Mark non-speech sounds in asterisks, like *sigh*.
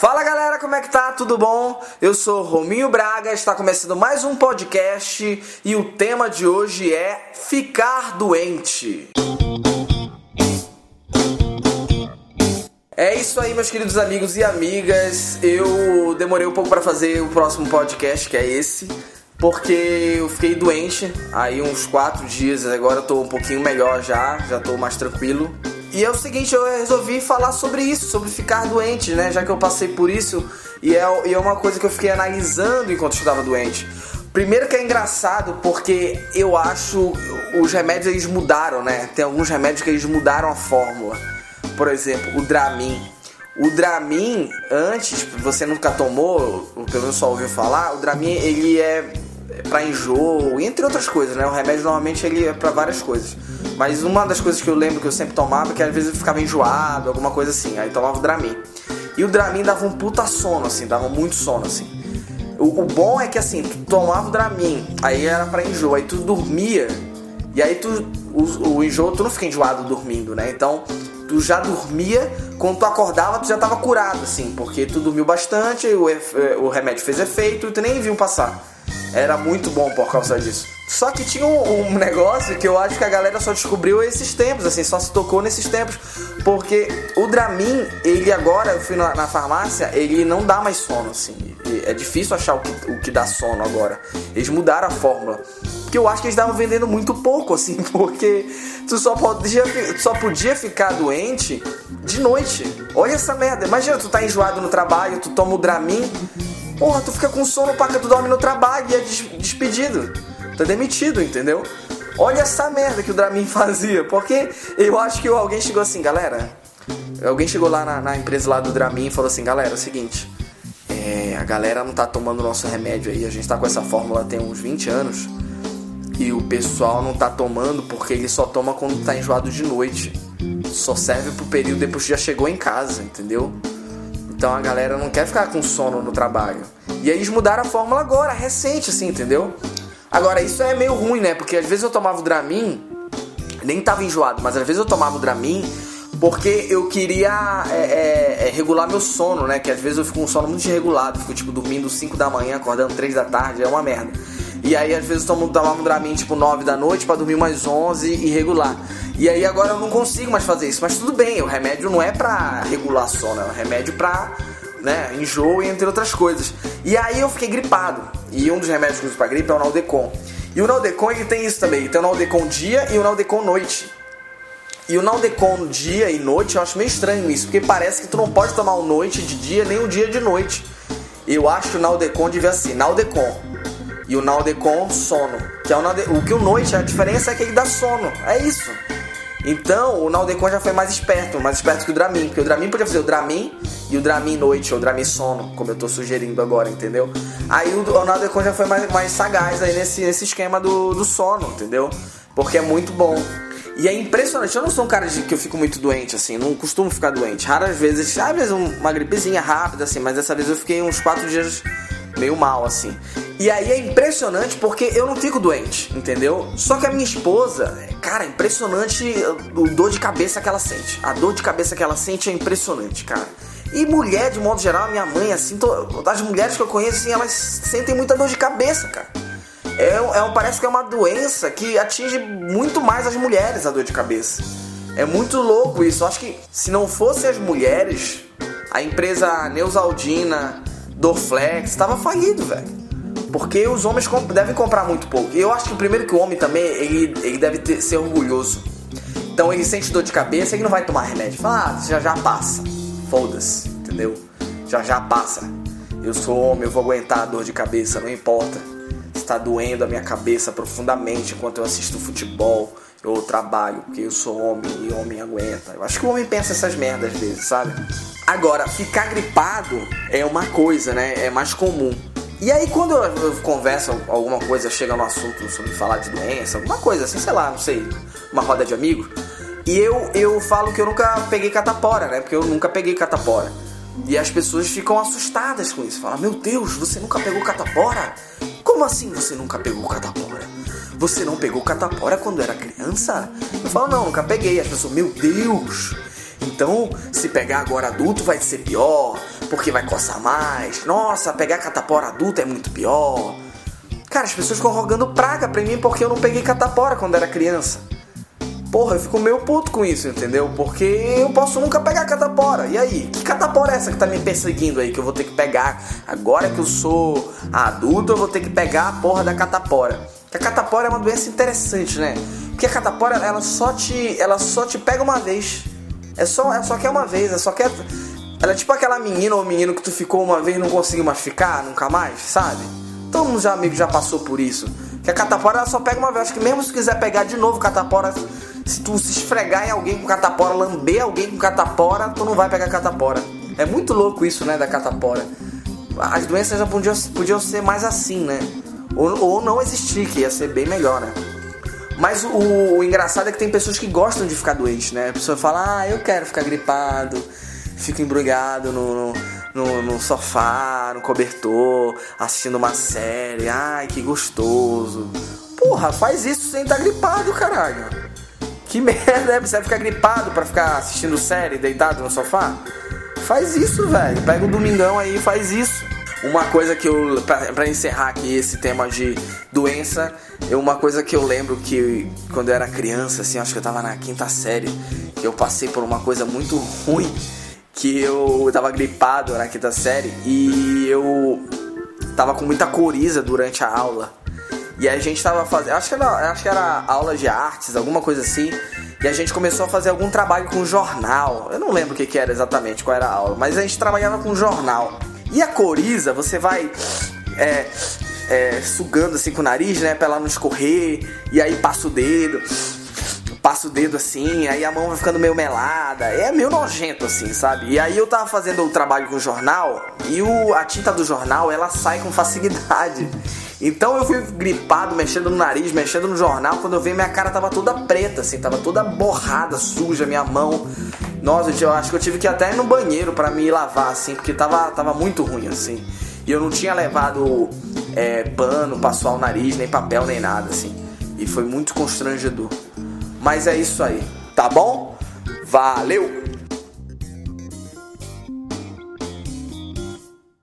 Fala galera, como é que tá? Tudo bom? Eu sou Rominho Braga, está começando mais um podcast e o tema de hoje é ficar doente. É isso aí, meus queridos amigos e amigas. Eu demorei um pouco para fazer o próximo podcast, que é esse, porque eu fiquei doente aí uns quatro dias. Agora eu tô um pouquinho melhor já, já tô mais tranquilo. E é o seguinte, eu resolvi falar sobre isso, sobre ficar doente, né? Já que eu passei por isso e é, e é uma coisa que eu fiquei analisando enquanto estava doente. Primeiro que é engraçado porque eu acho os remédios eles mudaram, né? Tem alguns remédios que eles mudaram a fórmula por exemplo, o Dramin. O Dramin, antes, você nunca tomou, ou pelo menos só ouviu falar, o Dramin ele é para enjoo, entre outras coisas, né? O remédio normalmente ele é para várias coisas. Mas uma das coisas que eu lembro que eu sempre tomava, que às vezes eu ficava enjoado, alguma coisa assim, aí tomava o Dramin. E o Dramin dava um puta sono, assim, dava muito sono, assim. O, o bom é que assim, tu tomava o Dramin, aí era para enjoo, aí tu dormia, e aí tu, o, o enjoo, tu não fica enjoado dormindo, né? Então, tu já dormia, quando tu acordava, tu já tava curado, assim, porque tu dormiu bastante, o, o remédio fez efeito tu nem viu passar. Era muito bom por causa disso. Só que tinha um, um, negócio que eu acho que a galera só descobriu esses tempos, assim, só se tocou nesses tempos. Porque o Dramin, ele agora, eu fui na, na farmácia, ele não dá mais sono, assim. É difícil achar o que, o que dá sono agora. Eles mudaram a fórmula. Porque eu acho que eles estavam vendendo muito pouco, assim, *laughs* porque tu só podia, tu só podia ficar doente de noite. Olha essa merda. Imagina, tu tá enjoado no trabalho, tu toma o Dramin, porra, tu fica com sono que tu dorme no trabalho e é despedido. Tá demitido, entendeu? Olha essa merda que o Dramin *laughs* fazia. Porque eu acho que alguém chegou assim, galera. Alguém chegou lá na, na empresa lá do Dramin e falou assim, galera, é o seguinte. É, a galera não tá tomando nosso remédio aí. A gente tá com essa fórmula tem uns 20 anos e o pessoal não tá tomando porque ele só toma quando tá enjoado de noite. Só serve pro período depois que já chegou em casa, entendeu? Então a galera não quer ficar com sono no trabalho. E aí eles mudaram a fórmula agora, recente, assim, entendeu? Agora, isso é meio ruim, né? Porque às vezes eu tomava o Dramin, nem tava enjoado, mas às vezes eu tomava o Dramin porque eu queria é, é, é, regular meu sono, né? Que às vezes eu fico com um sono muito irregulado, fico tipo dormindo 5 da manhã, acordando 3 da tarde, é uma merda. E aí às vezes eu tomava um Dramin tipo 9 da noite para dormir mais 11 e regular. E aí agora eu não consigo mais fazer isso, mas tudo bem, o remédio não é pra regular sono, é um remédio pra né, enjoo entre outras coisas. E aí eu fiquei gripado. E um dos remédios que eu uso pra gripe é o Naldecon. E o Naldecon ele tem isso também, tem o Naldecon dia e o Naldecon noite. E o Naldecon dia e noite eu acho meio estranho isso, porque parece que tu não pode tomar o noite de dia nem o dia de noite. Eu acho que o Naldecon devia ser Naldecon e o Naldecon sono. Que é o, o que o noite, a diferença é que ele dá sono. É isso. Então o Naldecon já foi mais esperto, mais esperto que o Dramin, porque o Dramin podia fazer o Dramin e o Dramin noite, ou o Dramin sono, como eu tô sugerindo agora, entendeu? Aí o, o Naldecon já foi mais, mais sagaz aí nesse, nesse esquema do, do sono, entendeu? Porque é muito bom. E é impressionante, eu não sou um cara de que eu fico muito doente, assim, não costumo ficar doente. Raras vezes, às vezes uma gripezinha rápida, assim, mas dessa vez eu fiquei uns quatro dias meio mal, assim. E aí é impressionante porque eu não fico doente, entendeu? Só que a minha esposa, cara, é impressionante o dor de cabeça que ela sente. A dor de cabeça que ela sente é impressionante, cara. E mulher, de modo geral, minha mãe, assim, das mulheres que eu conheço, assim, elas sentem muita dor de cabeça, cara. É, é, parece que é uma doença que atinge muito mais as mulheres, a dor de cabeça. É muito louco isso. Eu acho que se não fossem as mulheres, a empresa Neusaldina, Dorflex, estava falido, velho. Porque os homens comp devem comprar muito pouco. E eu acho que primeiro que o homem também, ele, ele deve ter, ser orgulhoso. Então ele sente dor de cabeça e não vai tomar remédio. Fala, ah, já já passa. Foda-se, entendeu? Já já passa. Eu sou homem, eu vou aguentar a dor de cabeça, não importa. Está doendo a minha cabeça profundamente enquanto eu assisto futebol, eu trabalho, porque eu sou homem e homem aguenta. Eu acho que o homem pensa essas merdas vezes, sabe? Agora, ficar gripado é uma coisa, né? É mais comum. E aí quando eu, converso alguma coisa, chega no assunto sobre falar de doença, alguma coisa assim, sei lá, não sei, uma roda de amigos, e eu, eu falo que eu nunca peguei catapora, né? Porque eu nunca peguei catapora. E as pessoas ficam assustadas com isso. Falam, meu Deus, você nunca pegou catapora? Como assim você nunca pegou catapora? Você não pegou catapora quando era criança? Eu falo, não, nunca peguei. As pessoas, meu Deus! Então, se pegar agora adulto vai ser pior, porque vai coçar mais. Nossa, pegar catapora adulta é muito pior. Cara, as pessoas ficam rogando praga pra mim porque eu não peguei catapora quando era criança. Porra, eu fico meio puto com isso, entendeu? Porque eu posso nunca pegar catapora. E aí? Que catapora é essa que tá me perseguindo aí? Que eu vou ter que pegar? Agora que eu sou adulto, eu vou ter que pegar a porra da catapora. Que a catapora é uma doença interessante, né? Porque a catapora, ela só te, ela só te pega uma vez. É só, é só quer uma vez, é só quer. Ela é tipo aquela menina ou menino que tu ficou uma vez e não conseguiu mais ficar, nunca mais, sabe? Todo mundo já amigo já passou por isso. Que a catapora ela só pega uma vez. Acho que mesmo se quiser pegar de novo catapora, se tu se esfregar em alguém com catapora, lamber alguém com catapora, tu não vai pegar catapora. É muito louco isso, né, da catapora. As doenças já podiam, podiam ser mais assim, né? Ou, ou não existir, que ia ser bem melhor, né? Mas o, o, engraçado é que tem pessoas que gostam de ficar doente, né? A pessoa fala, ah, eu quero ficar gripado, fico embrulhado no, no, no, sofá, no cobertor, assistindo uma série, ai, que gostoso. Porra, faz isso sem estar tá gripado, caralho. Que *laughs* merda é? Você ficar gripado para ficar assistindo série deitado no sofá? Faz isso, velho. Pega o domingão aí e faz isso. Uma coisa que eu. para encerrar aqui esse tema de doença, uma coisa que eu lembro que quando eu era criança, assim, acho que eu tava na quinta série, que eu passei por uma coisa muito ruim, que eu tava gripado na quinta série e eu tava com muita coriza durante a aula. E a gente tava fazendo. Acho que, era, acho que era aula de artes, alguma coisa assim. E a gente começou a fazer algum trabalho com jornal. Eu não lembro o que, que era exatamente, qual era a aula, mas a gente trabalhava com jornal. E a coriza, você vai. É, é, sugando assim com o nariz, né? Pra ela não escorrer. E aí passa o dedo passa o dedo assim, aí a mão vai ficando meio melada. É meio nojento assim, sabe? E aí eu tava fazendo o trabalho com o jornal e o, a tinta do jornal ela sai com facilidade. Então eu fui gripado, mexendo no nariz, mexendo no jornal. Quando eu vi, minha cara tava toda preta, assim, tava toda borrada, suja, minha mão. Nossa, eu acho que eu tive que ir até no banheiro para me lavar, assim, porque tava, tava muito ruim, assim. E eu não tinha levado é, pano pra suar o nariz, nem papel, nem nada, assim. E foi muito constrangedor. Mas é isso aí, tá bom? Valeu!